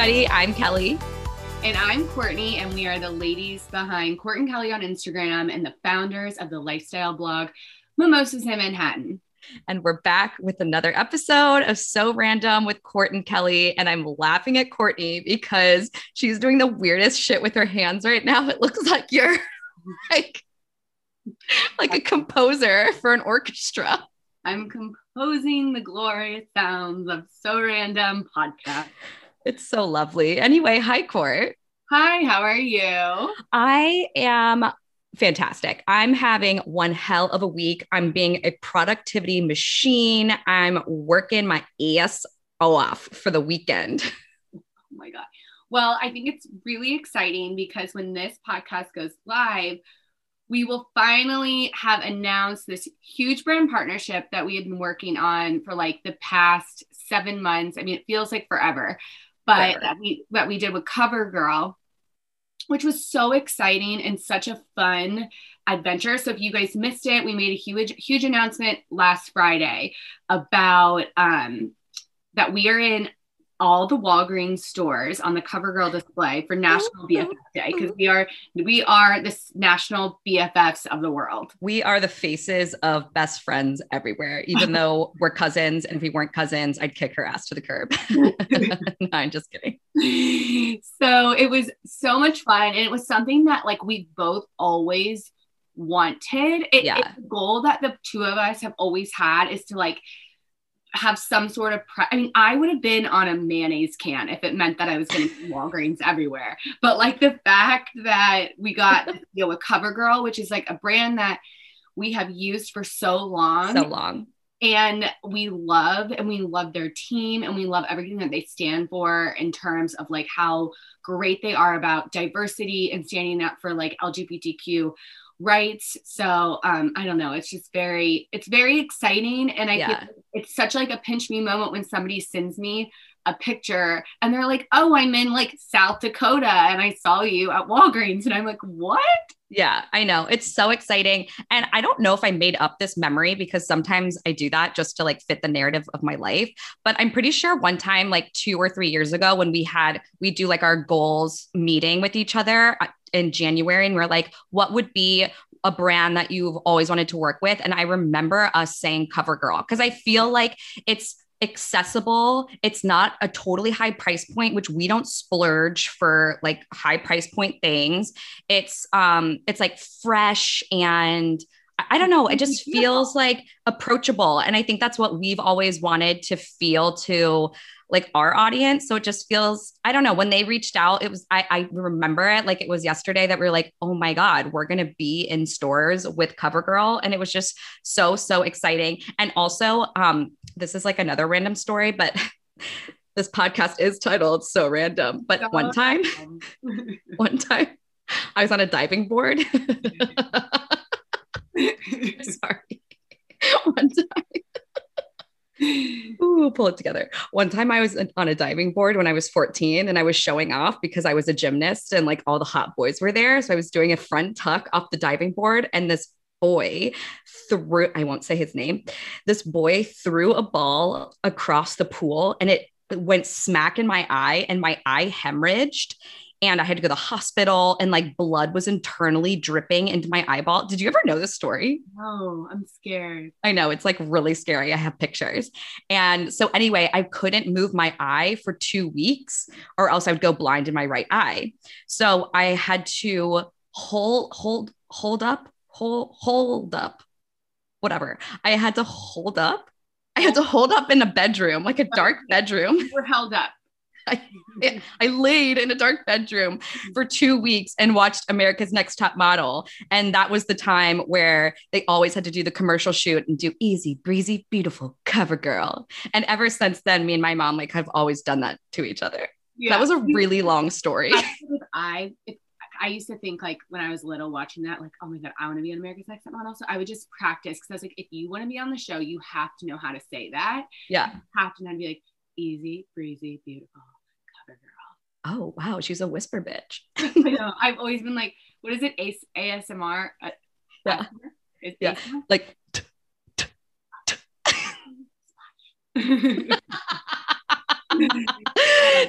everybody. I'm Kelly. And I'm Courtney, and we are the ladies behind Court and Kelly on Instagram and the founders of the lifestyle blog Mimosas in Manhattan. And we're back with another episode of So Random with Court and Kelly. And I'm laughing at Courtney because she's doing the weirdest shit with her hands right now. It looks like you're like, like a composer for an orchestra. I'm composing the glorious sounds of So Random podcast. It's so lovely. Anyway, hi, Court. Hi, how are you? I am fantastic. I'm having one hell of a week. I'm being a productivity machine. I'm working my ass off for the weekend. Oh my God. Well, I think it's really exciting because when this podcast goes live, we will finally have announced this huge brand partnership that we had been working on for like the past seven months. I mean, it feels like forever, but that we that we did with CoverGirl, which was so exciting and such a fun adventure. So if you guys missed it, we made a huge huge announcement last Friday about um, that we are in all the Walgreens stores on the CoverGirl display for National BFF Day because we are we are the national BFFs of the world. We are the faces of best friends everywhere. Even though we're cousins, and if we weren't cousins, I'd kick her ass to the curb. no, I'm just kidding. So it was so much fun, and it was something that like we both always wanted. It, yeah. It's a goal that the two of us have always had is to like have some sort of pre- I mean, I would have been on a mayonnaise can if it meant that I was going to Walgreens everywhere. But like the fact that we got you know with CoverGirl, which is like a brand that we have used for so long, so long, and we love and we love their team and we love everything that they stand for in terms of like how great they are about diversity and standing up for like LGBTQ rights. So um, I don't know. It's just very, it's very exciting, and I yeah. it's such like a pinch me moment when somebody sends me a picture and they're like, "Oh, I'm in like South Dakota, and I saw you at Walgreens," and I'm like, "What?" Yeah, I know. It's so exciting. And I don't know if I made up this memory because sometimes I do that just to like fit the narrative of my life. But I'm pretty sure one time, like two or three years ago, when we had, we do like our goals meeting with each other, uh, in January and we are like, what would be a brand that you've always wanted to work with? And I remember us saying CoverGirl because I feel like it's accessible. It's not a totally high price point, which we don't splurge for like high price point things. It's um it's like fresh and I don't know, it just feels like approachable. And I think that's what we've always wanted to feel to like our audience. So it just feels, I don't know, when they reached out, it was, I, I remember it like it was yesterday that we are like, oh my God, we're going to be in stores with CoverGirl. And it was just so, so exciting. And also, um, this is like another random story, but this podcast is titled So Random. But one time, one time, I was on a diving board. Sorry. One time Ooh, pull it together. One time I was on a diving board when I was 14 and I was showing off because I was a gymnast and like all the hot boys were there. So I was doing a front tuck off the diving board and this boy threw, I won't say his name, this boy threw a ball across the pool and it went smack in my eye and my eye hemorrhaged and I had to go to the hospital and like blood was internally dripping into my eyeball. Did you ever know this story? No, I'm scared. I know it's like really scary. I have pictures. And so anyway, I couldn't move my eye for 2 weeks or else I would go blind in my right eye. So I had to hold hold hold up, hold hold up. Whatever. I had to hold up. I had to hold up in a bedroom, like a dark bedroom. Were held up. I, I laid in a dark bedroom for two weeks and watched America's Next Top Model. And that was the time where they always had to do the commercial shoot and do easy, breezy, beautiful cover girl. And ever since then, me and my mom like have always done that to each other. Yeah. That was a really long story. I, I used to think like when I was little watching that, like, oh my God, I want to be on America's Next Top Model. So I would just practice because I was like, if you want to be on the show, you have to know how to say that. Yeah. You have to know how to be like easy, breezy, beautiful oh wow, she's a whisper bitch. I know. I've always been like, what is it? A- ASMR? Uh, yeah. yeah. ASMR? Like.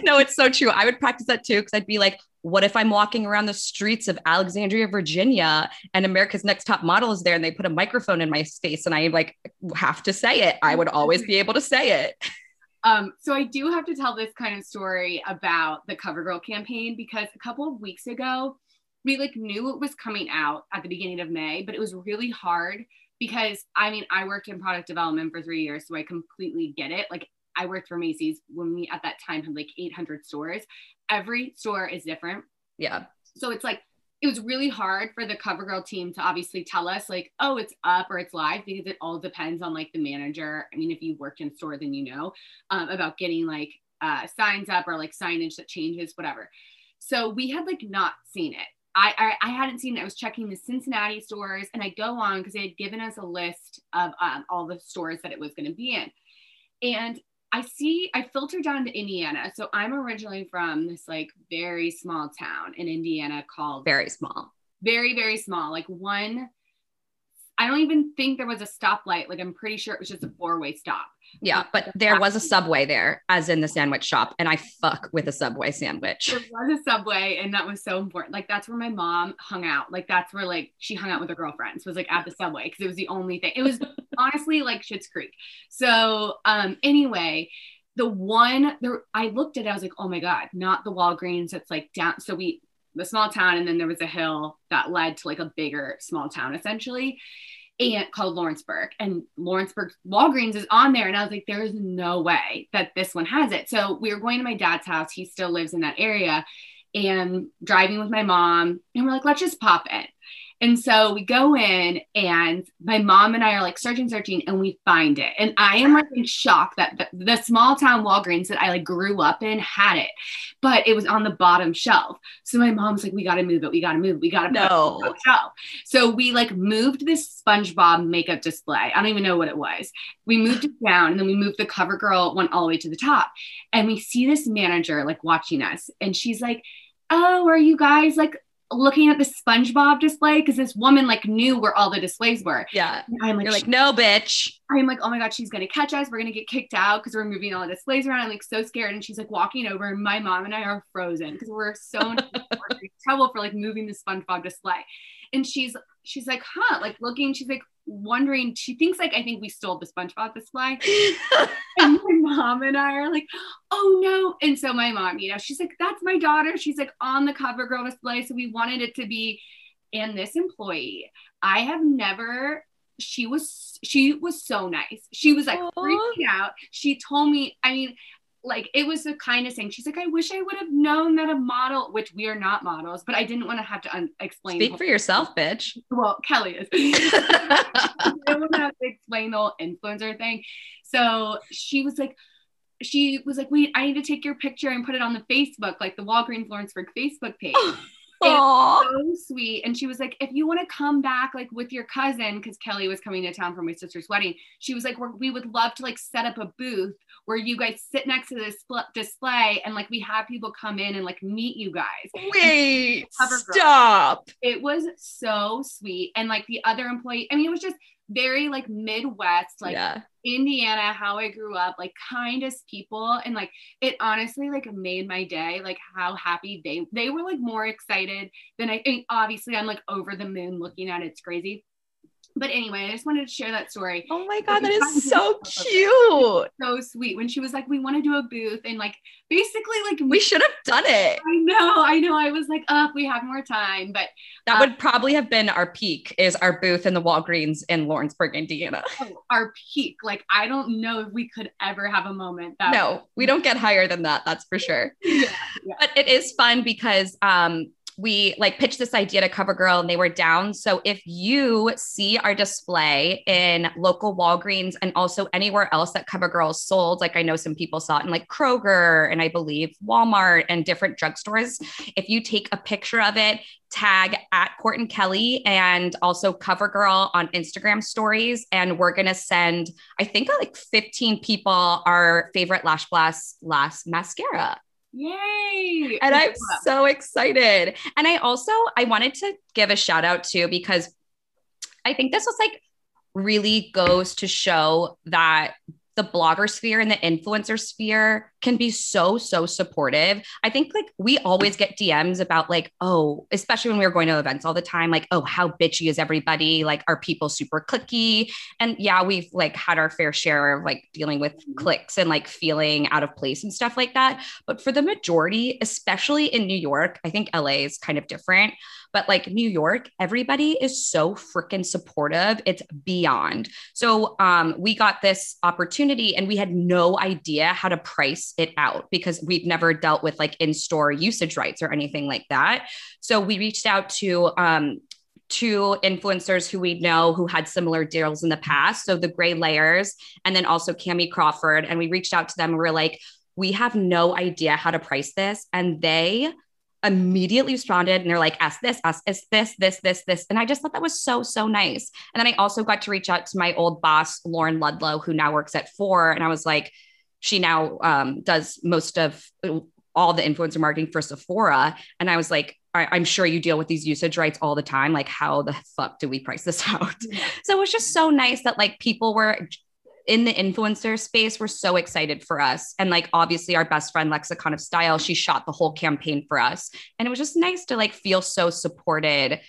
no, it's so true. I would practice that too because I'd be like, what if I'm walking around the streets of Alexandria, Virginia, and America's Next Top Model is there and they put a microphone in my face and I like have to say it? I would always be able to say it. Um, so I do have to tell this kind of story about the CoverGirl campaign because a couple of weeks ago, we like knew it was coming out at the beginning of May, but it was really hard because I mean, I worked in product development for three years, so I completely get it. Like I worked for Macy's when we at that time had like 800 stores. Every store is different. Yeah. So it's like it was really hard for the CoverGirl team to obviously tell us like, oh, it's up or it's live because it all depends on like the manager. I mean, if you worked in store, then you know um, about getting like uh, signs up or like signage that changes, whatever. So we had like not seen it. I, I, I hadn't seen it. I was checking the Cincinnati stores and I go on because they had given us a list of um, all the stores that it was going to be in. And I see, I filtered down to Indiana. So I'm originally from this like very small town in Indiana called very small, very, very small, like one I don't even think there was a stoplight. Like I'm pretty sure it was just a four way stop. Yeah, but there was a subway there, as in the sandwich shop, and I fuck with a subway sandwich. There was a subway, and that was so important. Like that's where my mom hung out. Like that's where like she hung out with her girlfriends. Was like at the subway because it was the only thing. It was honestly like Schitt's Creek. So um anyway, the one there I looked at, it, I was like, oh my god, not the Walgreens. It's like down. So we the small town, and then there was a hill that led to like a bigger small town essentially and called Lawrenceburg. And Lawrenceburg Walgreens is on there. And I was like, there is no way that this one has it. So we were going to my dad's house. He still lives in that area and driving with my mom. And we're like, let's just pop in. And so we go in, and my mom and I are like searching, searching, and we find it. And I am like in shock that the, the, small town Walgreens that I like grew up in had it, but it was on the bottom shelf. So my mom's like, "We got to move it. We got to move. It. We got to no. it on the shelf." So we like moved this SpongeBob makeup display. I don't even know what it was. We moved it down, and then we moved the CoverGirl one all the way to the top. And we see this manager like watching us, and she's like, "Oh, are you guys like?" Looking at the SpongeBob display because this woman like knew where all the displays were. Yeah. And I'm like, You're like, no, bitch. I'm like, oh my God, she's gonna catch us. We're gonna get kicked out because we're moving all the displays around. I'm like so scared. And she's like walking over, and my mom and I are frozen because we're so in trouble for like moving the SpongeBob display. And she's she's like, huh, like looking, she's like, wondering, she thinks like I think we stole the SpongeBob display. and mom and I are like, oh no. And so my mom, you know, she's like, that's my daughter. She's like on the CoverGirl display. So we wanted it to be. And this employee, I have never she was she was so nice. She was like Aww. freaking out. She told me, I mean, like it was the kindest thing. She's like, I wish I would have known that a model, which we are not models, but I didn't want to have to un- explain. Speak for yourself, bitch. Well, Kelly is. I don't want to have to explain the whole influencer thing. So she was like, she was like, wait, I need to take your picture and put it on the Facebook, like the Walgreens Lawrenceburg Facebook page. Oh. so sweet. And she was like, if you want to come back like with your cousin, because Kelly was coming to town for my sister's wedding, she was like, we would love to like set up a booth where you guys sit next to this display and like we have people come in and like meet you guys. Wait, stop. It was so sweet. And like the other employee, I mean, it was just very like Midwest, like yeah. Indiana, how I grew up, like kindest people. And like it honestly like made my day, like how happy they they were like more excited than I think obviously I'm like over the moon looking at it. It's crazy but anyway, I just wanted to share that story. Oh my god, that is so cute. So sweet. When she was like, "We want to do a booth," and like basically, like we should have done it. I know, I know. I was like, "Oh, we have more time," but that would probably have been our peak. Is our booth in the Walgreens in Lawrenceburg, Indiana? Oh, our peak. Like I don't know if we could ever have a moment that. No, we don't get higher than that. That's for sure. yeah, yeah. But it is fun because um we like pitched this idea to CoverGirl and they were down. So if you see our display in local Walgreens and also anywhere else that CoverGirl sold, like I know some people saw it in like Kroger and I believe Walmart and different drugstores. If you take a picture of it, tag at Court and Kelly and also CoverGirl on Instagram stories. And we're going to send, I think like 15 people our favorite Lash Blast Last mascara. Yay! And I'm so excited. And I also I wanted to give a shout out too because I think this was like really goes to show that the blogger sphere and the influencer sphere can be so so supportive i think like we always get dms about like oh especially when we were going to events all the time like oh how bitchy is everybody like are people super clicky and yeah we've like had our fair share of like dealing with mm-hmm. clicks and like feeling out of place and stuff like that but for the majority especially in new york i think la is kind of different but like New York, everybody is so freaking supportive. It's beyond. So um, we got this opportunity and we had no idea how to price it out because we'd never dealt with like in store usage rights or anything like that. So we reached out to um, two influencers who we know who had similar deals in the past. So the Gray Layers and then also Cami Crawford. And we reached out to them. And we are like, we have no idea how to price this. And they immediately responded and they're like, ask this, ask this, this, this, this, this. And I just thought that was so, so nice. And then I also got to reach out to my old boss, Lauren Ludlow, who now works at Four. And I was like, she now um, does most of all the influencer marketing for Sephora. And I was like, I- am sure you deal with these usage rights all the time. Like, how the fuck do we price this out? So it was just so nice that like people were in the influencer space we're so excited for us and like obviously our best friend lexicon of style she shot the whole campaign for us and it was just nice to like feel so supported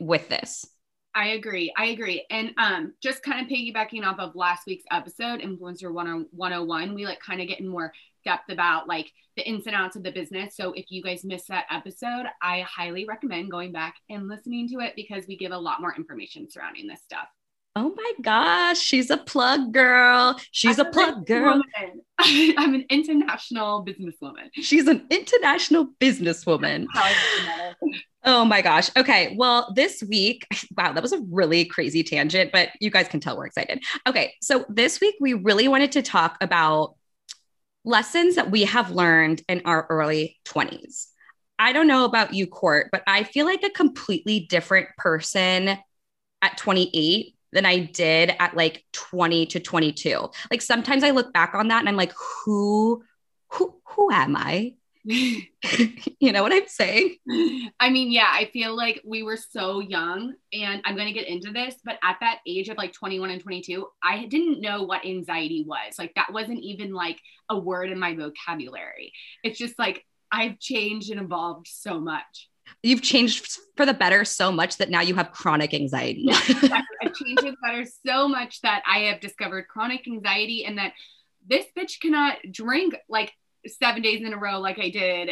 with this I agree. I agree. And um, just kind of piggybacking off of last week's episode, Influencer 101, we like kind of get in more depth about like the ins and outs of the business. So if you guys missed that episode, I highly recommend going back and listening to it because we give a lot more information surrounding this stuff. Oh my gosh, she's a plug girl. She's I'm a plug girl. I'm an international businesswoman. She's an international businesswoman. oh my gosh. Okay. Well, this week, wow, that was a really crazy tangent, but you guys can tell we're excited. Okay. So this week, we really wanted to talk about lessons that we have learned in our early 20s. I don't know about you, Court, but I feel like a completely different person at 28 than I did at like 20 to 22. Like sometimes I look back on that and I'm like, who, who, who am I? you know what I'm saying? I mean, yeah, I feel like we were so young, and I'm going to get into this, but at that age of like 21 and 22, I didn't know what anxiety was. Like, that wasn't even like a word in my vocabulary. It's just like I've changed and evolved so much you've changed for the better so much that now you have chronic anxiety. I've changed for the better so much that I have discovered chronic anxiety and that this bitch cannot drink like seven days in a row like I did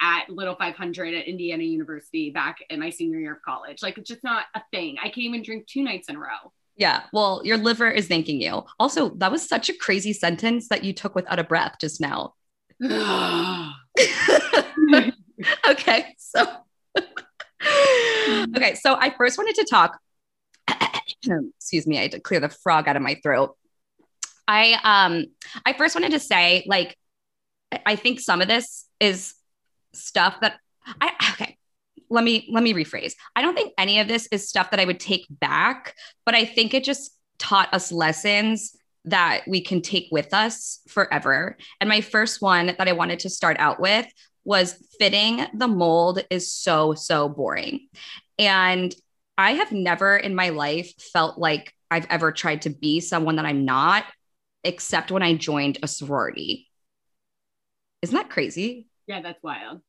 at Little 500 at Indiana University back in my senior year of college. Like it's just not a thing. I can't even drink two nights in a row. Yeah. Well, your liver is thanking you. Also, that was such a crazy sentence that you took without a breath just now. okay. So okay, so I first wanted to talk. excuse me, I had to clear the frog out of my throat. I um I first wanted to say like I think some of this is stuff that I okay let me let me rephrase. I don't think any of this is stuff that I would take back, but I think it just taught us lessons that we can take with us forever. And my first one that I wanted to start out with was fitting the mold is so, so boring. And I have never in my life felt like I've ever tried to be someone that I'm not, except when I joined a sorority. Isn't that crazy? Yeah, that's wild.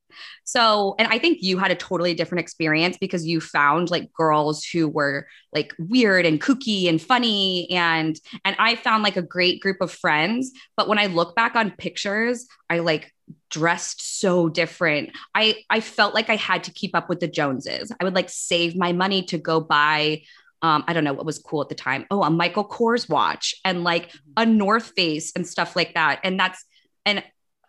So, and I think you had a totally different experience because you found like girls who were like weird and kooky and funny and and I found like a great group of friends, but when I look back on pictures, I like dressed so different. I I felt like I had to keep up with the Joneses. I would like save my money to go buy um, I don't know what was cool at the time. Oh, a Michael Kors watch and like a North Face and stuff like that. And that's and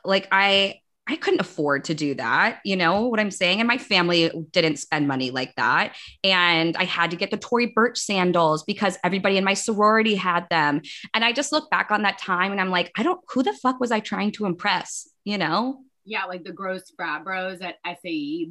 like I I couldn't afford to do that. You know what I'm saying? And my family didn't spend money like that. And I had to get the Tory Burch sandals because everybody in my sorority had them. And I just look back on that time and I'm like, I don't, who the fuck was I trying to impress? You know? Yeah, like the gross frat bros at SAE.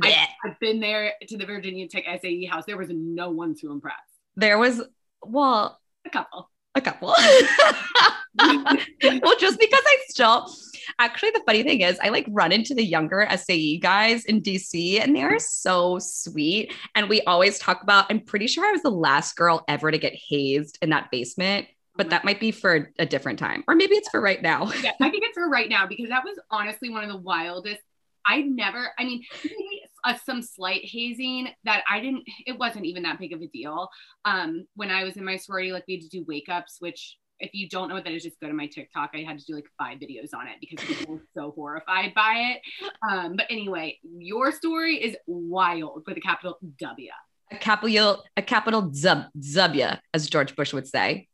I, I've been there to the Virginia Tech SAE house. There was no one to impress. There was, well, a couple. A couple. well, just because I still, actually, the funny thing is, I like run into the younger SAE guys in DC and they are so sweet. And we always talk about, I'm pretty sure I was the last girl ever to get hazed in that basement but that might be for a different time, or maybe it's for right now. yeah, I think it's for right now because that was honestly one of the wildest. I never, I mean, some slight hazing that I didn't, it wasn't even that big of a deal. Um, when I was in my sorority, like we had to do wake ups, which if you don't know what that is, just go to my TikTok. I had to do like five videos on it because people were so horrified by it. Um, but anyway, your story is wild with a capital W. A capital, a capital zub, zubya, as George Bush would say.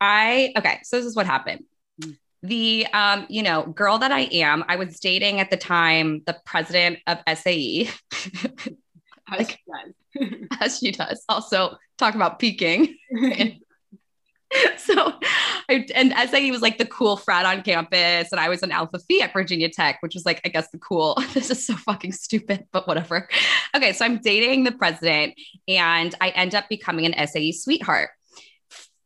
I okay, so this is what happened. Mm. The um, you know, girl that I am, I was dating at the time the president of SAE. as like, she does. as she does. Also, talk about peaking. so I, and SAE was like the cool frat on campus, and I was an Alpha Phi at Virginia Tech, which was like, I guess the cool. this is so fucking stupid, but whatever. Okay, so I'm dating the president, and I end up becoming an SAE sweetheart.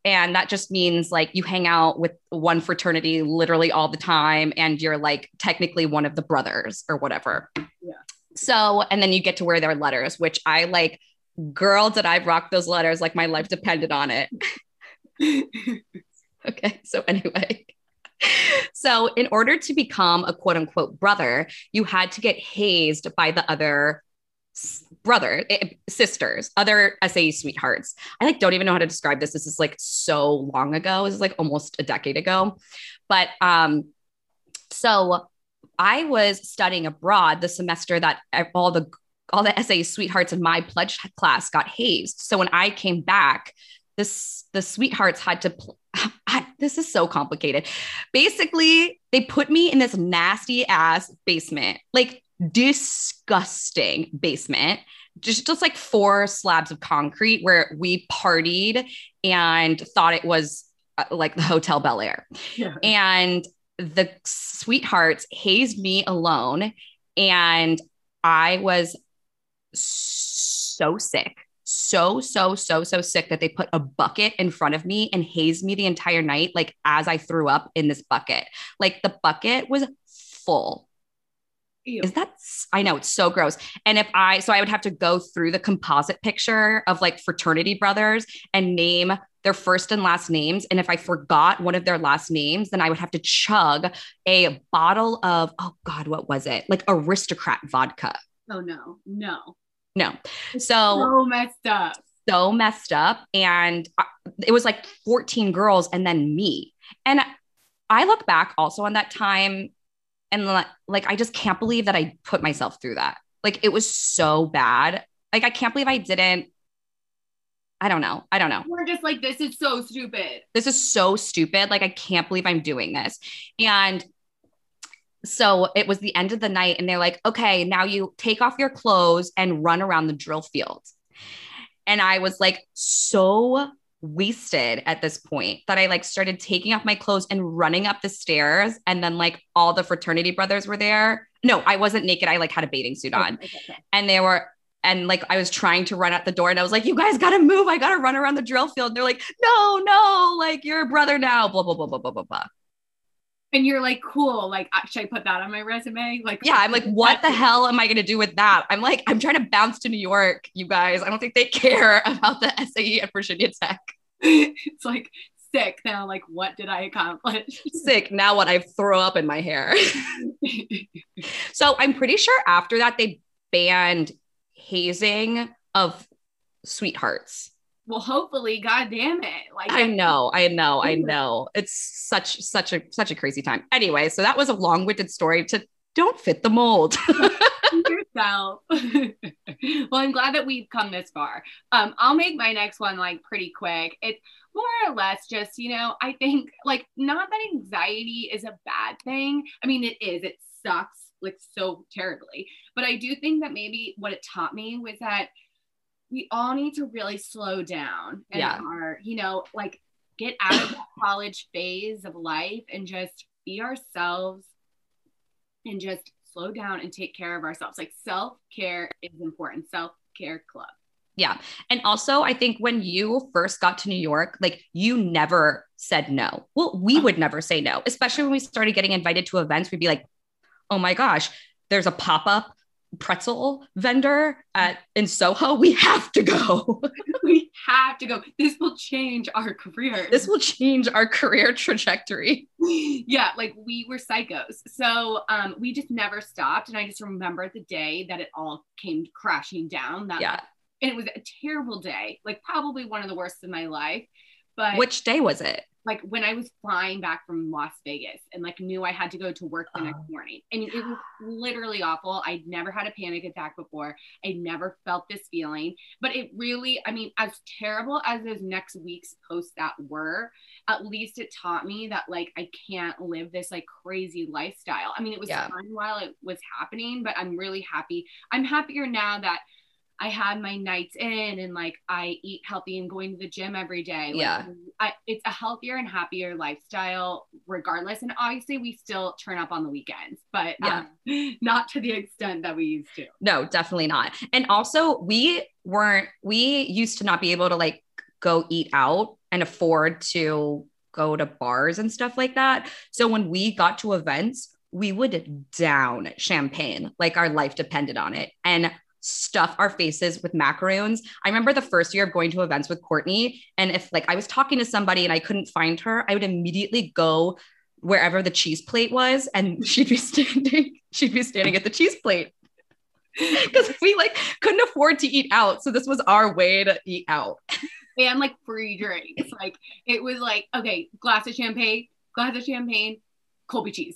And that just means like you hang out with one fraternity literally all the time, and you're like technically one of the brothers or whatever. Yeah. So, and then you get to wear their letters, which I like, girl, did I rock those letters like my life depended on it. okay. So, anyway. So, in order to become a quote unquote brother, you had to get hazed by the other brother eh, sisters other SAE sweethearts i like don't even know how to describe this this is like so long ago this is like almost a decade ago but um so i was studying abroad the semester that all the all the SAE sweethearts in my pledge class got hazed so when i came back this the sweethearts had to pl- I, this is so complicated. Basically they put me in this nasty ass basement like disgusting basement just just like four slabs of concrete where we partied and thought it was uh, like the hotel bel air. Yeah. and the sweethearts hazed me alone and i was so sick so so so so sick that they put a bucket in front of me and hazed me the entire night like as i threw up in this bucket like the bucket was full Ew. Is that I know it's so gross. And if I so I would have to go through the composite picture of like fraternity brothers and name their first and last names. And if I forgot one of their last names, then I would have to chug a bottle of oh god, what was it? Like aristocrat vodka. Oh no, no, no. So so messed up. So messed up. And uh, it was like 14 girls and then me. And I look back also on that time and like, like I just can't believe that I put myself through that. Like it was so bad. Like I can't believe I didn't. I don't know. I don't know. We're just like, this is so stupid. This is so stupid. Like I can't believe I'm doing this. And so it was the end of the night, and they're like, okay, now you take off your clothes and run around the drill field. And I was like so wasted at this point that I like started taking off my clothes and running up the stairs. And then like all the fraternity brothers were there. No, I wasn't naked. I like had a bathing suit oh, on. Okay, okay. And they were, and like I was trying to run out the door and I was like, you guys gotta move. I gotta run around the drill field. And they're like, no, no, like you're a brother now, blah, blah, blah, blah, blah, blah, blah. And you're like, cool. Like, should I put that on my resume? Like, yeah, I'm like, what the hell am I going to do with that? I'm like, I'm trying to bounce to New York, you guys. I don't think they care about the SAE at Virginia Tech. it's like sick now. Like, what did I accomplish? sick. Now what? I throw up in my hair. so I'm pretty sure after that, they banned hazing of sweethearts. Well, hopefully, god damn it. Like I know, I know, I know. It's such such a such a crazy time. Anyway, so that was a long-winded story to don't fit the mold. yourself. well, I'm glad that we've come this far. Um, I'll make my next one like pretty quick. It's more or less just, you know, I think like not that anxiety is a bad thing. I mean, it is, it sucks like so terribly. But I do think that maybe what it taught me was that we all need to really slow down and yeah. are, you know, like get out of that college phase of life and just be ourselves and just slow down and take care of ourselves. Like self care is important. Self care club. Yeah. And also, I think when you first got to New York, like you never said no. Well, we uh-huh. would never say no, especially when we started getting invited to events. We'd be like, oh my gosh, there's a pop up pretzel vendor at in Soho, we have to go. we have to go. This will change our career. This will change our career trajectory. yeah, like we were psychos. So um, we just never stopped. And I just remember the day that it all came crashing down. That yeah. And it was a terrible day, like probably one of the worst in my life. But which day was it? Like when I was flying back from Las Vegas and like knew I had to go to work the next Oh. morning. And it was literally awful. I'd never had a panic attack before. I'd never felt this feeling. But it really, I mean, as terrible as those next week's posts that were, at least it taught me that like I can't live this like crazy lifestyle. I mean, it was Yeah. fun while it was happening, but I'm really happy. I'm happier now that I had my nights in and like I eat healthy and going to the gym every day. Like, Yeah. I, it's a healthier and happier lifestyle regardless. And obviously we still turn up on the weekends, but um, not to the extent that we used to. No, definitely not. And also, we weren't, we used to not be able to like go eat out and afford to go to bars and stuff like that. So when we got to events, we would down champagne like our life depended on it and stuff our faces with macaroons. I remember the first year of going to events with Courtney. And if like I was talking to somebody and I couldn't find her, I would immediately go wherever the cheese plate was and she'd be standing, she'd be standing at the cheese plate because we like couldn't afford to eat out. So this was our way to eat out. And like free drinks. Like it was like, okay, glass of champagne, glass of champagne, Colby cheese,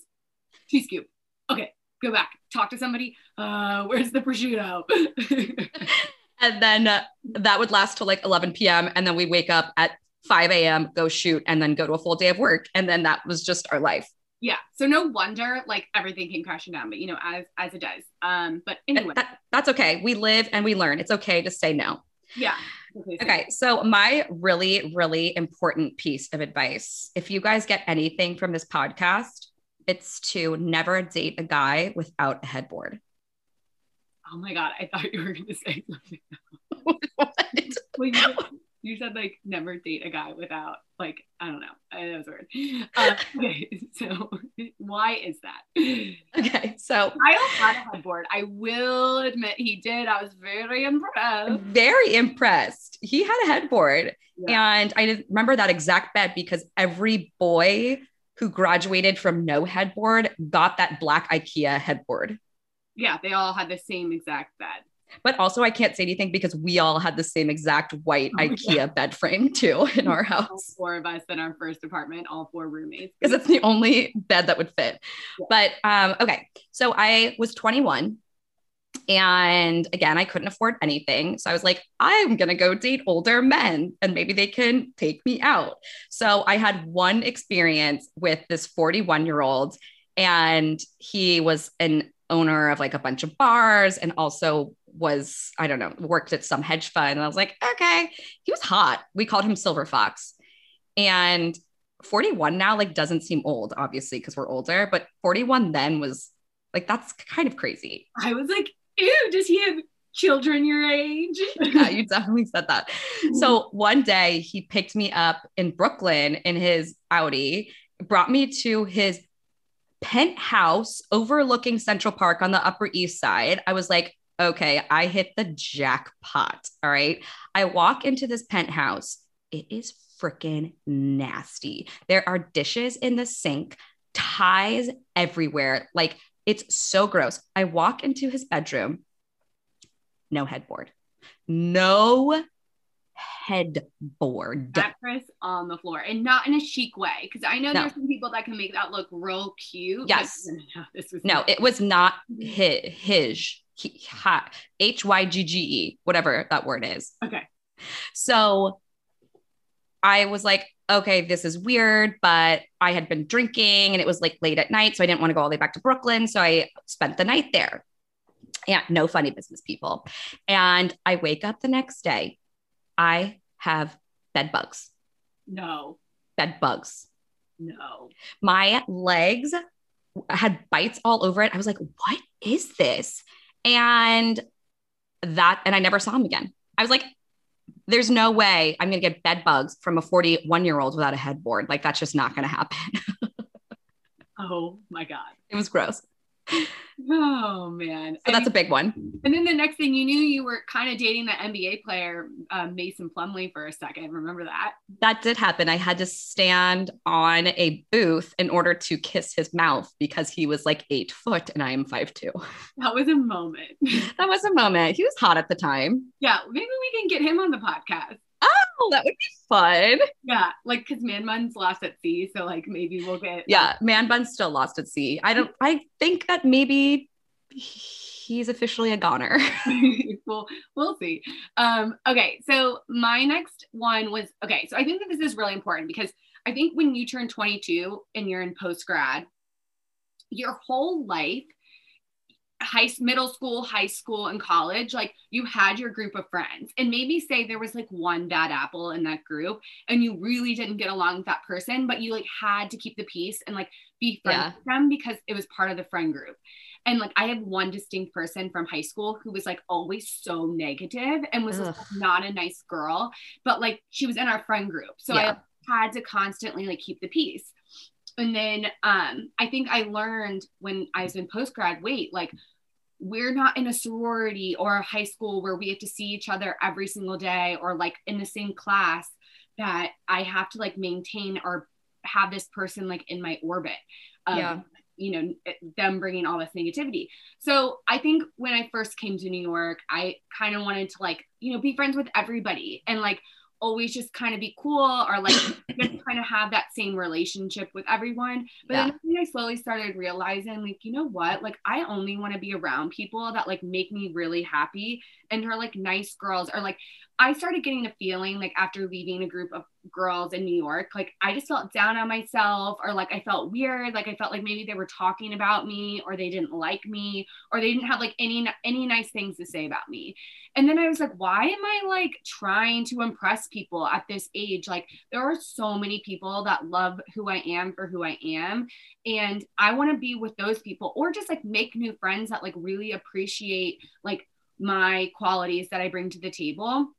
cheese cube. Okay, go back, talk to somebody. Uh, where's the prosciutto? And then uh, that would last till like 11 p.m. And then we wake up at 5 a.m., go shoot, and then go to a full day of work. And then that was just our life. yeah. So no wonder like everything came crashing down, but you know, as as it does. Um, but anyway, that- that's okay. We live and we learn. It's okay to say no. yeah. Okay, Okay. So, my really, really important piece of advice if you guys get anything from this podcast, it's to never date a guy without a headboard. Oh my god, I thought you were gonna say something. What? Well, you, said, you said like never date a guy without like I don't know. I, that was weird. Uh, okay, so why is that? Okay. So, I don't have a headboard. I will admit he did. I was very impressed. very impressed. He had a headboard. Yeah. And I remember that exact bed because every boy who graduated from no headboard got that black IKEA headboard. Yeah, they all had the same exact bed. But also, I can't say anything because we all had the same exact white Oh, IKEA yeah. bed frame too in our All house four of us in our first apartment, all four roommates. because it's the only bed that would fit. Yeah. But um, okay, so I was 21. And again, I couldn't afford anything. So I was like, I'm going to go date older men and maybe they can take me out. So I had one experience with this 41 year old, and he was an owner of like a bunch of bars and also was, I don't know, worked at some hedge fund. And I was like, okay, he was hot. We called him Silver Fox. And 41 now like doesn't seem old, obviously, because we're older, but 41 then was like that's kind of crazy. I was like, ew, does he have children your age? yeah, you definitely said that. So one day he picked me up in Brooklyn in his Audi, brought me to his penthouse overlooking Central Park on the Upper East Side. I was like, okay, I hit the jackpot. All right. I walk into this penthouse. It is freaking nasty. There are dishes in the sink, ties everywhere. Like it's so gross. I walk into his bedroom, no headboard, no headboard. mattress on the floor and not in a chic way because I know No. there's some people that can make that look real cute. but Yes. no, this was No, it was not mm-hmm. his, his, H Y G G E, whatever that word is. okay. So I was like, okay, this is weird, but I had been drinking and it was like late at night. So I didn't want to go all the way back to Brooklyn. So I spent the night there. Yeah, no funny business people. And I wake up the next day. I have bed bugs, No, bed bugs. no. My legs had bites all over it. I was like, what is this? And that, and I never saw him again. I was like, there's no way I'm going to get bed bugs from a 41 year old without a headboard. Like, that's just not going to happen. Oh my god. it was gross. Oh man. So that's a big one. And then the next thing you knew, you were kind of dating the NBA player um, Mason Plumlee, for a second. Remember that? That did happen. I had to stand on a booth in order to kiss his mouth because he was like eight foot and I am five two. That was a moment. that was a moment. He was hot at the time. Yeah, maybe we can get him on the podcast. Oh, that would be fun. Yeah, like because Man Bun's lost at sea, so like maybe we'll get. Yeah, Man Bun's still lost at sea. I don't. I think that maybe he's officially a goner. we'll we'll see. Um, okay, so my next one was okay. So I think that this is really important because I think when you turn 22 and you're in post grad, your whole life high school, middle school high school and college like you had your group of friends. And maybe say there was like one bad apple in that group and you really didn't get along with that person but you like had to keep the peace and like be friends yeah. with them because it was part of the friend group. And like i have one distinct person from high school who was like always so negative and was like, not a nice girl but like she was in our friend group. So yeah. i had to constantly like keep the peace and then um, I think I learned when I was in post grad, wait, like we're not in a sorority or a high school where we have to see each other every single day or like in the same class that I have to like maintain or have this person like in my orbit. Um, yeah. You know, them bringing all this negativity. So I think when I first came to New York, I kind of wanted to like, you know, be friends with everybody and like always just kind of be cool or like just kind of have that same relationship with everyone. But yeah. then I slowly started realizing, like, you know what? Like, I only want to be around people that like make me really happy and are like nice girls or like I started getting the feeling like after leaving a group of girls in New York, like I just felt down on myself or like I felt weird. Like I felt like maybe they were talking about me or they didn't like me or they didn't have like any any nice things to say about me. And then I was like, why am I like trying to impress people at this age? Like there are so many people that love who I am for who I am. And I want to be with those people or just like make new friends that like really appreciate like my qualities that I bring to the table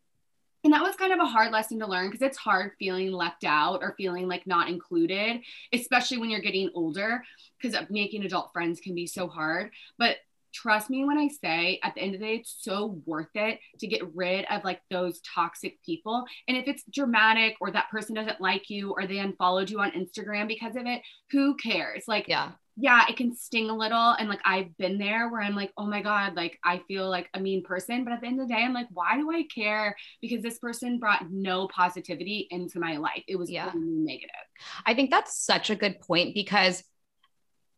and that was kind of a hard lesson to learn because it's hard feeling left out or feeling like not included, especially when you're getting older, because uh, making adult friends can be so hard. But trust me when I say at the end of the day, it's so worth it to get rid of like those toxic people. And if it's dramatic or that person doesn't like you or they unfollowed you on Instagram because of it, who cares? Like, yeah yeah, it can sting a little. And like I've been there where I'm like, oh my God, like I feel like a mean person. But at the end of the day, I'm like, why do I care? Because this person brought no positivity into my life. It was yeah. negative. I think that's such a good point because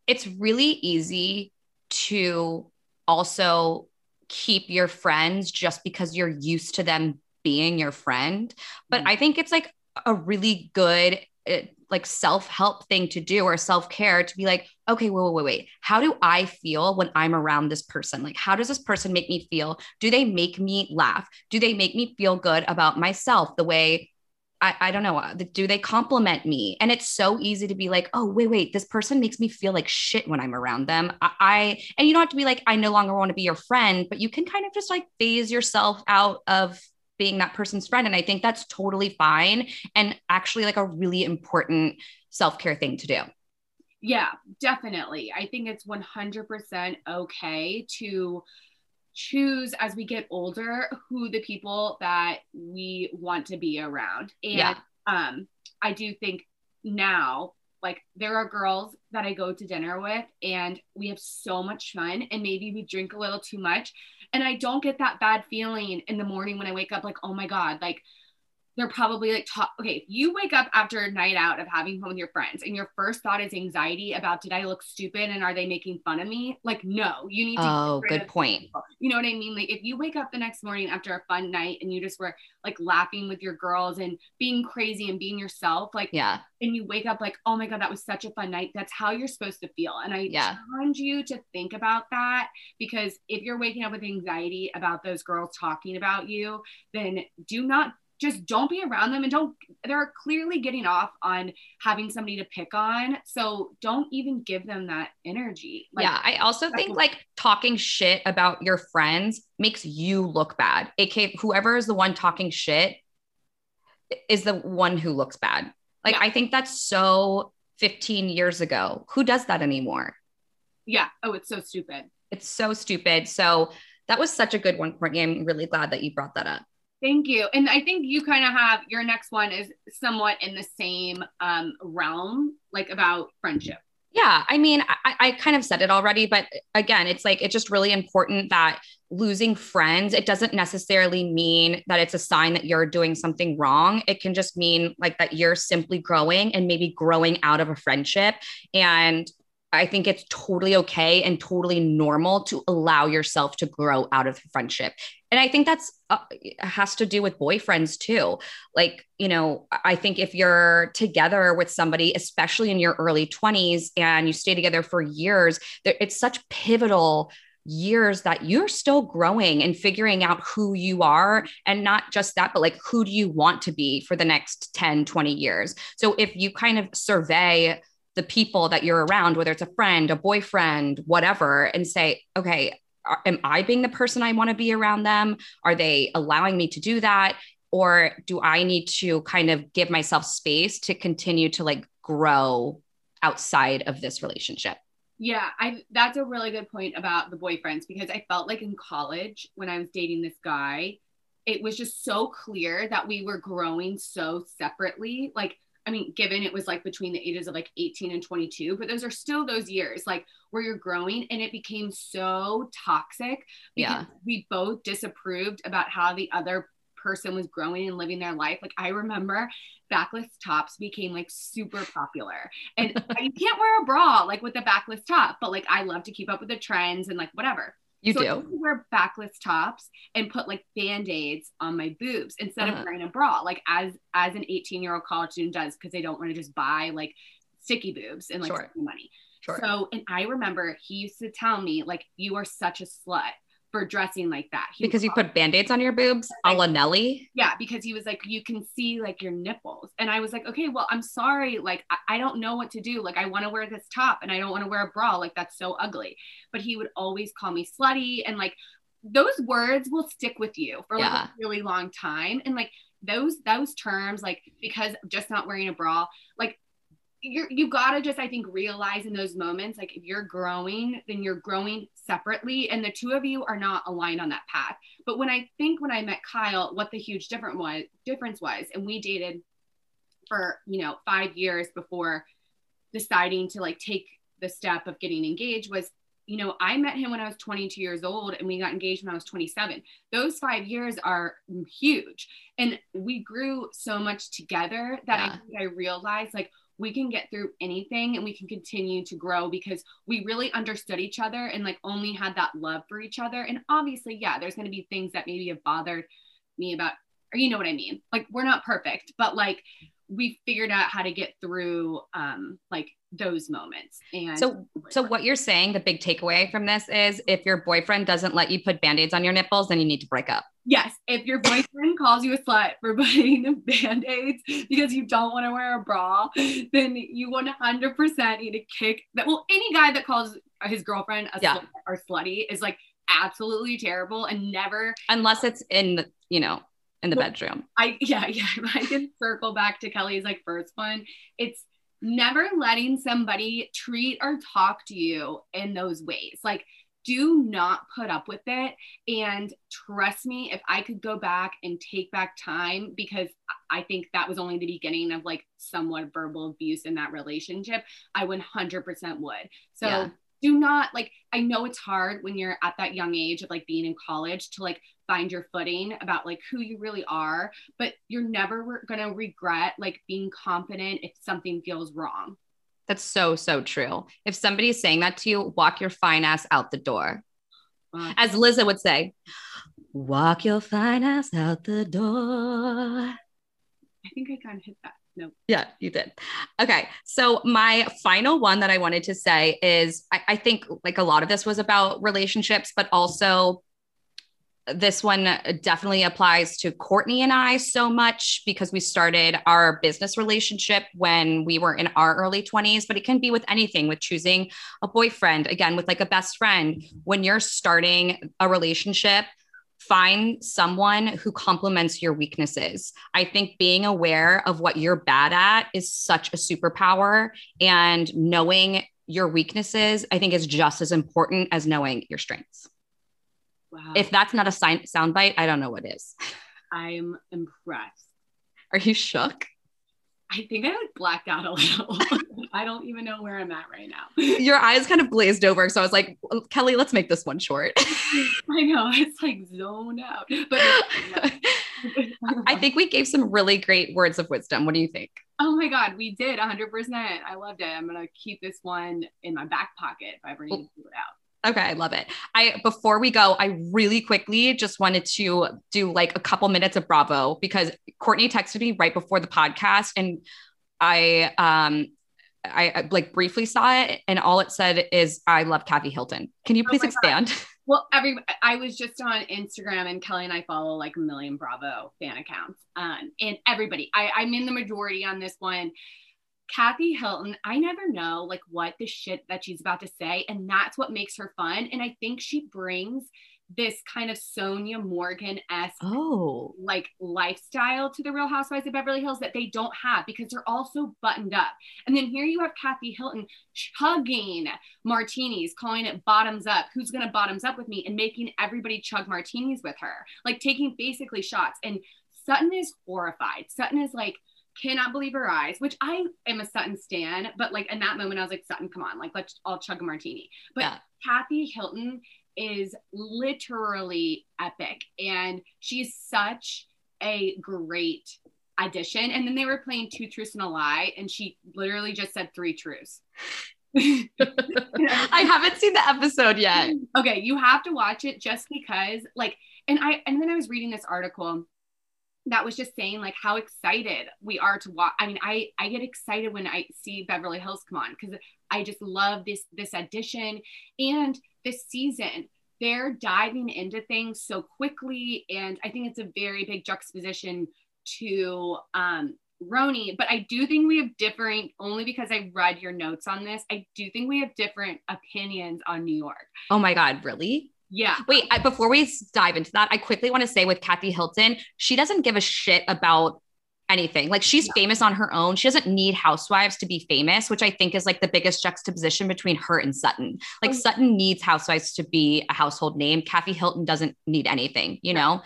it's really easy to also keep your friends just because you're used to them being your friend. But mm-hmm. I think it's like a really good it, eh, like self-help thing to do or self-care to be like okay wait wait wait wait how do i feel when i'm around this person like how does this person make me feel do they make me laugh do they make me feel good about myself the way I, I don't know. Uh, do they compliment me? And it's so easy to be like, oh, wait, wait, this person makes me feel like shit when I'm around them. I, I and you don't have to be like, I no longer want to be your friend, but you can kind of just like phase yourself out of being that person's friend. And I think that's totally fine and actually like a really important self care thing to do. Yeah, definitely. I think it's 100% okay to choose as we get older who the people that we want to be around. And yeah. um, I do think now, like, there are girls that I go to dinner with and we have so much fun, and maybe we drink a little too much. And I don't get that bad feeling in the morning when I wake up, like, oh my God, like they're probably like talk okay if you wake up after a night out of having fun with your friends and your first thought is anxiety about did i look stupid and are they making fun of me? Like no you need to oh good point. people. you know what i mean? Like if you wake up the next morning after a fun night and you just were like laughing with your girls and being crazy and being yourself like yeah. and you wake up like oh my god that was such a fun night that's how you're supposed to feel. And i yeah. challenge you to think about that because if you're waking up with anxiety about those girls talking about you then do not just don't be around them and don't they're clearly getting off on having somebody to pick on so don't even give them that energy like, yeah i also think like talking shit about your friends makes you look bad aka whoever is the one talking shit is the one who looks bad like yeah. i think that's so 15 years ago who does that anymore yeah oh it's so stupid It's so stupid. So that was such a good one, Courtney. I'm really glad that you brought that up. Thank you. And I think you kind of have your next one is somewhat in the same um, realm, like about friendship. Yeah. I mean, I, I kind of said it already, but again, it's like, it's just really important that losing friends, it doesn't necessarily mean that it's a sign that you're doing something wrong. It can just mean like that you're simply growing and maybe growing out of a friendship. And I think it's totally okay and totally normal to allow yourself to grow out of friendship. And I think that's uh, has to do with boyfriends too. Like, you know, I think if you're together with somebody, especially in your early 20s and you stay together for years, it's such pivotal years that you're still growing and figuring out who you are and not just that but like who do you want to be for the next 10 20 years so if you kind of survey the people that you're around, whether it's a friend, a boyfriend, whatever, and say, okay, am I being the person I want to be around them? Are they allowing me to do that? Or do I need to kind of give myself space to continue to like grow outside of this relationship? Yeah, I that's a really good point about the boyfriends because I felt like in college when I was dating this guy, it was just so clear that we were growing so separately. Like I mean, given it was like between the ages of like 18 and 22, but those are still those years like where you're growing and it became so toxic because yeah. we both disapproved about how the other person was growing and living their life. Like I remember backless tops became like super popular. And you can't wear a bra like with a backless top, but like I love to keep up with the trends and like whatever. You so do. I wear backless tops and put like band-aids on my boobs instead uh-huh. of wearing a bra, like as as an 18-year-old college student does, because they don't want to just buy like sticky boobs and like sure. money. Sure. So, and I remember he used to tell me, like, you are such a slut for dressing like that. He because you put band-aids on your boobs, like, a la Nelly? Yeah, because he was like, you can see like your nipples. And I was like, okay, well, I'm sorry. Like, I, I don't know what to do. Like, I want to wear this top and I don't want to wear a bra. Like, that's so ugly. But he would always call me slutty. And like, those words will stick with you for like yeah. a really long time. And like, those those terms like because just not wearing a bra like you're you gotta just I think realize in those moments like if you're growing then you're growing separately and the two of you are not aligned on that path. But when I think when I met Kyle what the huge different was difference was and we dated for you know five years before deciding to like take the step of getting engaged was you know I met him when I was 22 years old and we got engaged when I was 27 those five years are huge. And we grew so much together that yeah. I, I realized like we can get through anything and we can continue to grow because we really understood each other and like only had that love for each other. And obviously, yeah, there's going to be things that maybe have bothered me about, or you know what I mean? Like, we're not perfect, but like, we figured out how to get through um like those moments and so so what you're saying the big takeaway from this is if your boyfriend doesn't let you put band-aids on your nipples then you need to break up yes if your boyfriend calls you a slut for putting the band-aids because you don't want to wear a bra then you 100% need to kick that well any guy that calls his girlfriend a yeah. slut or slutty is like absolutely terrible and never unless it's in the you know in the well, bedroom. I yeah, yeah. I can circle back to Kelly's like first one. It's never letting somebody treat or talk to you in those ways. Like do not put up with it and trust me if i could go back and take back time because i think that was only the beginning of like somewhat verbal abuse in that relationship i 100% would so yeah. Do not like i know it's hard when you're at that young age of like being in college to like find your footing about like who you really are but you're never re- going to regret like being confident if something feels wrong. That's so so true. If somebody's saying that to you walk your fine ass out the door. Uh, as liza would say walk your fine ass out the door. I think i kind of hit that no. Yeah, you did. Okay. So, my final one that I wanted to say is I, I, think like a lot of this was about relationships, but also this one definitely applies to Courtney and I so much because we started our business relationship when we were in our early 20s, but it can be with anything, with choosing a boyfriend, again, with like a best friend. When you're starting a relationship, find someone who complements your weaknesses. I think being aware of what you're bad at is such a superpower and knowing your weaknesses, I think is just as important as knowing your strengths. Wow. If that's not a sign soundbite, I don't know what is. I'm impressed. Are you shook? I think I like blacked out a little. I don't even know where I'm at right now. Your eyes kind of glazed over. So I was like, Kelly, let's make this one short. I know. It's like zoned out. But I think we gave some really great words of wisdom. What do you think? Oh my God, we did 100%. I loved it. I'm going to keep this one in my back pocket if I ever need to pull it out. Okay, I love it. I before we go, I really quickly just wanted to do like a couple minutes of Bravo because Courtney texted me right before the podcast and I um I like briefly saw it and all it said is I love Kathy Hilton. Can you oh please oh expand? God. Well, every I was just on Instagram and Kelly and I follow like a million Bravo fan accounts. Um, and everybody, I, I'm in the majority on this one. Kathy Hilton, I never know like what the shit that she's about to say. And that's what makes her fun. And I think she brings this kind of Sonja Morgan esque oh. like lifestyle to the Real Housewives of Beverly Hills that they don't have because they're all so buttoned up. And then here you have Kathy Hilton chugging martinis, calling it bottoms up. Who's gonna bottoms up with me? And making everybody chug martinis with her, like taking basically shots. And Sutton is horrified. Sutton is like, cannot believe her eyes, which I am a Sutton stan, but like in that moment, I was like, Sutton, come on, like let's all chug a martini. But yeah. Kathy Hilton is literally epic, and she's such a great addition. And then they were playing two truths and a lie, and she literally just said three truths. I haven't seen the episode yet. Okay, you have to watch it just because, like, and I and then I was reading this article that was just saying like how excited we are to watch. I mean, I I get excited when I see Beverly Hills come on because I just love this this addition and this season. They're diving into things so quickly, and I think it's a very big juxtaposition to um, RHONY. But I do think we have differing only because I read your notes on this. I do think we have different opinions on New York. Oh my God, really? Yeah. Wait, I, before we dive into that, I quickly want to say with Kathy Hilton, she doesn't give a shit about anything. Like she's yeah. famous on her own. She doesn't need housewives to be famous, which I think is like the biggest juxtaposition between her and Sutton. Like oh. Sutton needs housewives to be a household name. Kathy Hilton doesn't need anything, you know?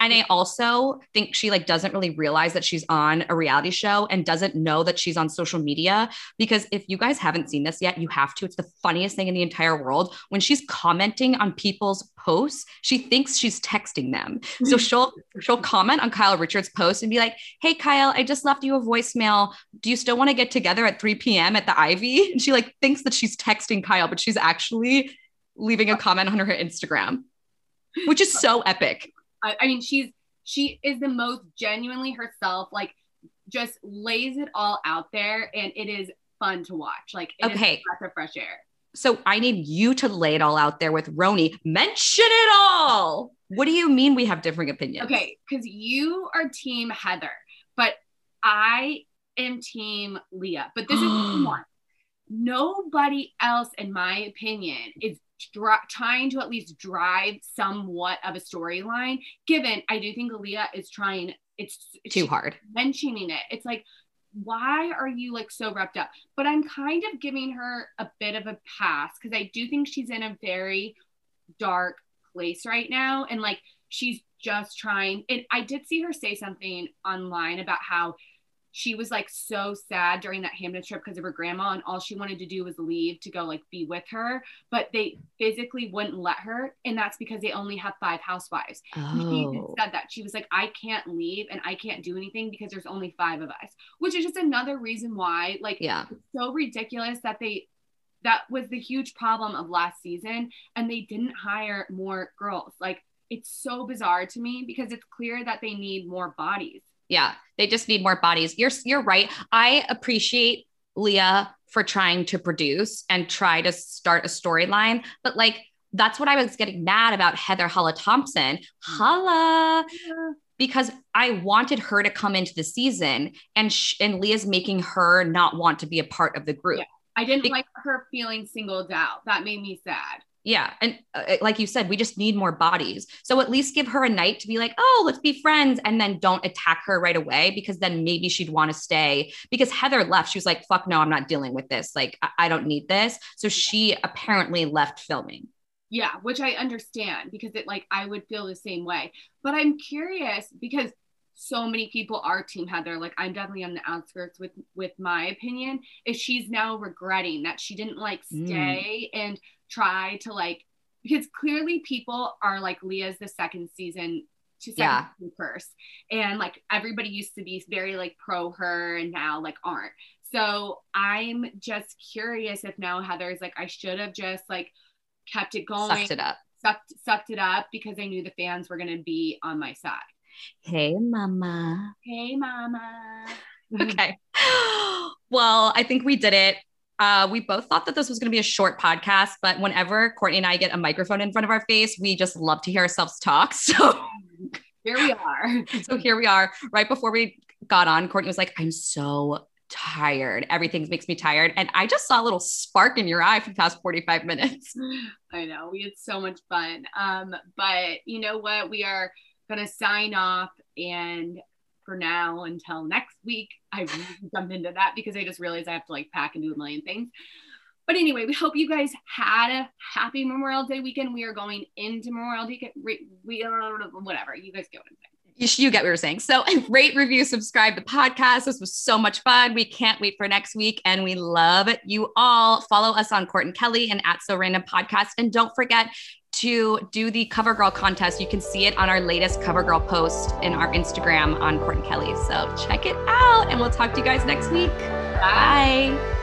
And I also think she like doesn't really realize that she's on a reality show and doesn't know that she's on social media because if you guys haven't seen this yet, you have to. It's the funniest thing in the entire world. When she's commenting on people's posts, she thinks she's texting them. So mm-hmm. she'll she'll comment on Kyle Richards' post and be like, "Hey Kyle, I just left you a voicemail. Do you still want to get together at 3 p.m. at the Ivy?" And she like thinks that she's texting Kyle, but she's actually leaving a uh, comment on her Instagram, which is so epic. I, I mean, she's she is the most genuinely herself, like just lays it all out there, and it is fun to watch. Like, okay, breath of fresh air. So I need you to lay it all out there with RHONY. Mention it all. What do you mean we have differing opinions? Okay, because you are team Heather, but I am team Leah. But this is one. Nobody else, in my opinion, is trying to at least drive somewhat of a storyline. Given I do think Leah is trying. It's too hard mentioning it. It's like, why are you like so wrapped up? But I'm kind of giving her a bit of a pass because I do think she's in a very dark place right now, and like she's just trying. And I did see her say something online about how she was like so sad during that Hampton trip because of her grandma, and all she wanted to do was leave to go like be with her, but they physically wouldn't let her, and that's because they only have five housewives. Oh. She said that she was like, I can't leave and I can't do anything because there's only five of us, which is just another reason why, like, yeah, it's so ridiculous that they that was the huge problem of last season, and they didn't hire more girls. Like, it's so bizarre to me because it's clear that they need more bodies yeah, they just need more bodies. You're you're right. I appreciate Leah for trying to produce and try to start a storyline, but like that's what I was getting mad about Heather Holla Thomson. Holla. Because I wanted her to come into the season and sh- and Leah's making her not want to be a part of the group. Yeah. I didn't like her feeling singled out. That made me sad Yeah. And uh, like you said, we just need more bodies. So at least give her a night to be like, oh, let's be friends. And then don't attack her right away because then maybe she'd want to stay. Because Heather left. She was like, fuck no, I'm not dealing with this. Like, I, I don't need this. So she apparently left filming. Yeah. Which I understand because it like, I would feel the same way. But I'm curious because so many people are team heather like i'm definitely on the outskirts with with my opinion is she's now regretting that she didn't like mm. stay mm. and try to like because clearly people are like leah's the second season to second yeah. first and like everybody used to be very like pro her and now like aren't so i'm just curious if now heather's like i should have just like kept it going sucked it up sucked sucked it up because i knew the fans were going to be on my side Hey, mama. Hey, mama. okay. Well, I think we did it. Uh, we both thought that this was going to be a short podcast, but whenever Courtney and I get a microphone in front of our face, we just love to hear ourselves talk. So here we are. so here we are. Right before we got on, Courtney was like, I'm so tired. Everything makes me tired. And I just saw a little spark in your eye for the past 45 minutes. I know. We had so much fun. Um, but you know what? We are going to sign off. And for now, until next week, I jumped into that because I just realized I have to like pack and do a million things. But anyway, we hope you guys had a happy Memorial Day weekend. We are going into Memorial Day. We whatever. You guys get what I'm saying you get what we are saying. So rate, review, subscribe the podcast. This was so much fun. We can't wait for next week. And we love you all. Follow us on Court and Kelly and at So Random Podcast. And don't forget to do the CoverGirl contest. You can see it on our latest CoverGirl post in our Instagram on Court and Kelly. So check it out. And we'll talk to you guys next week. Bye. Bye.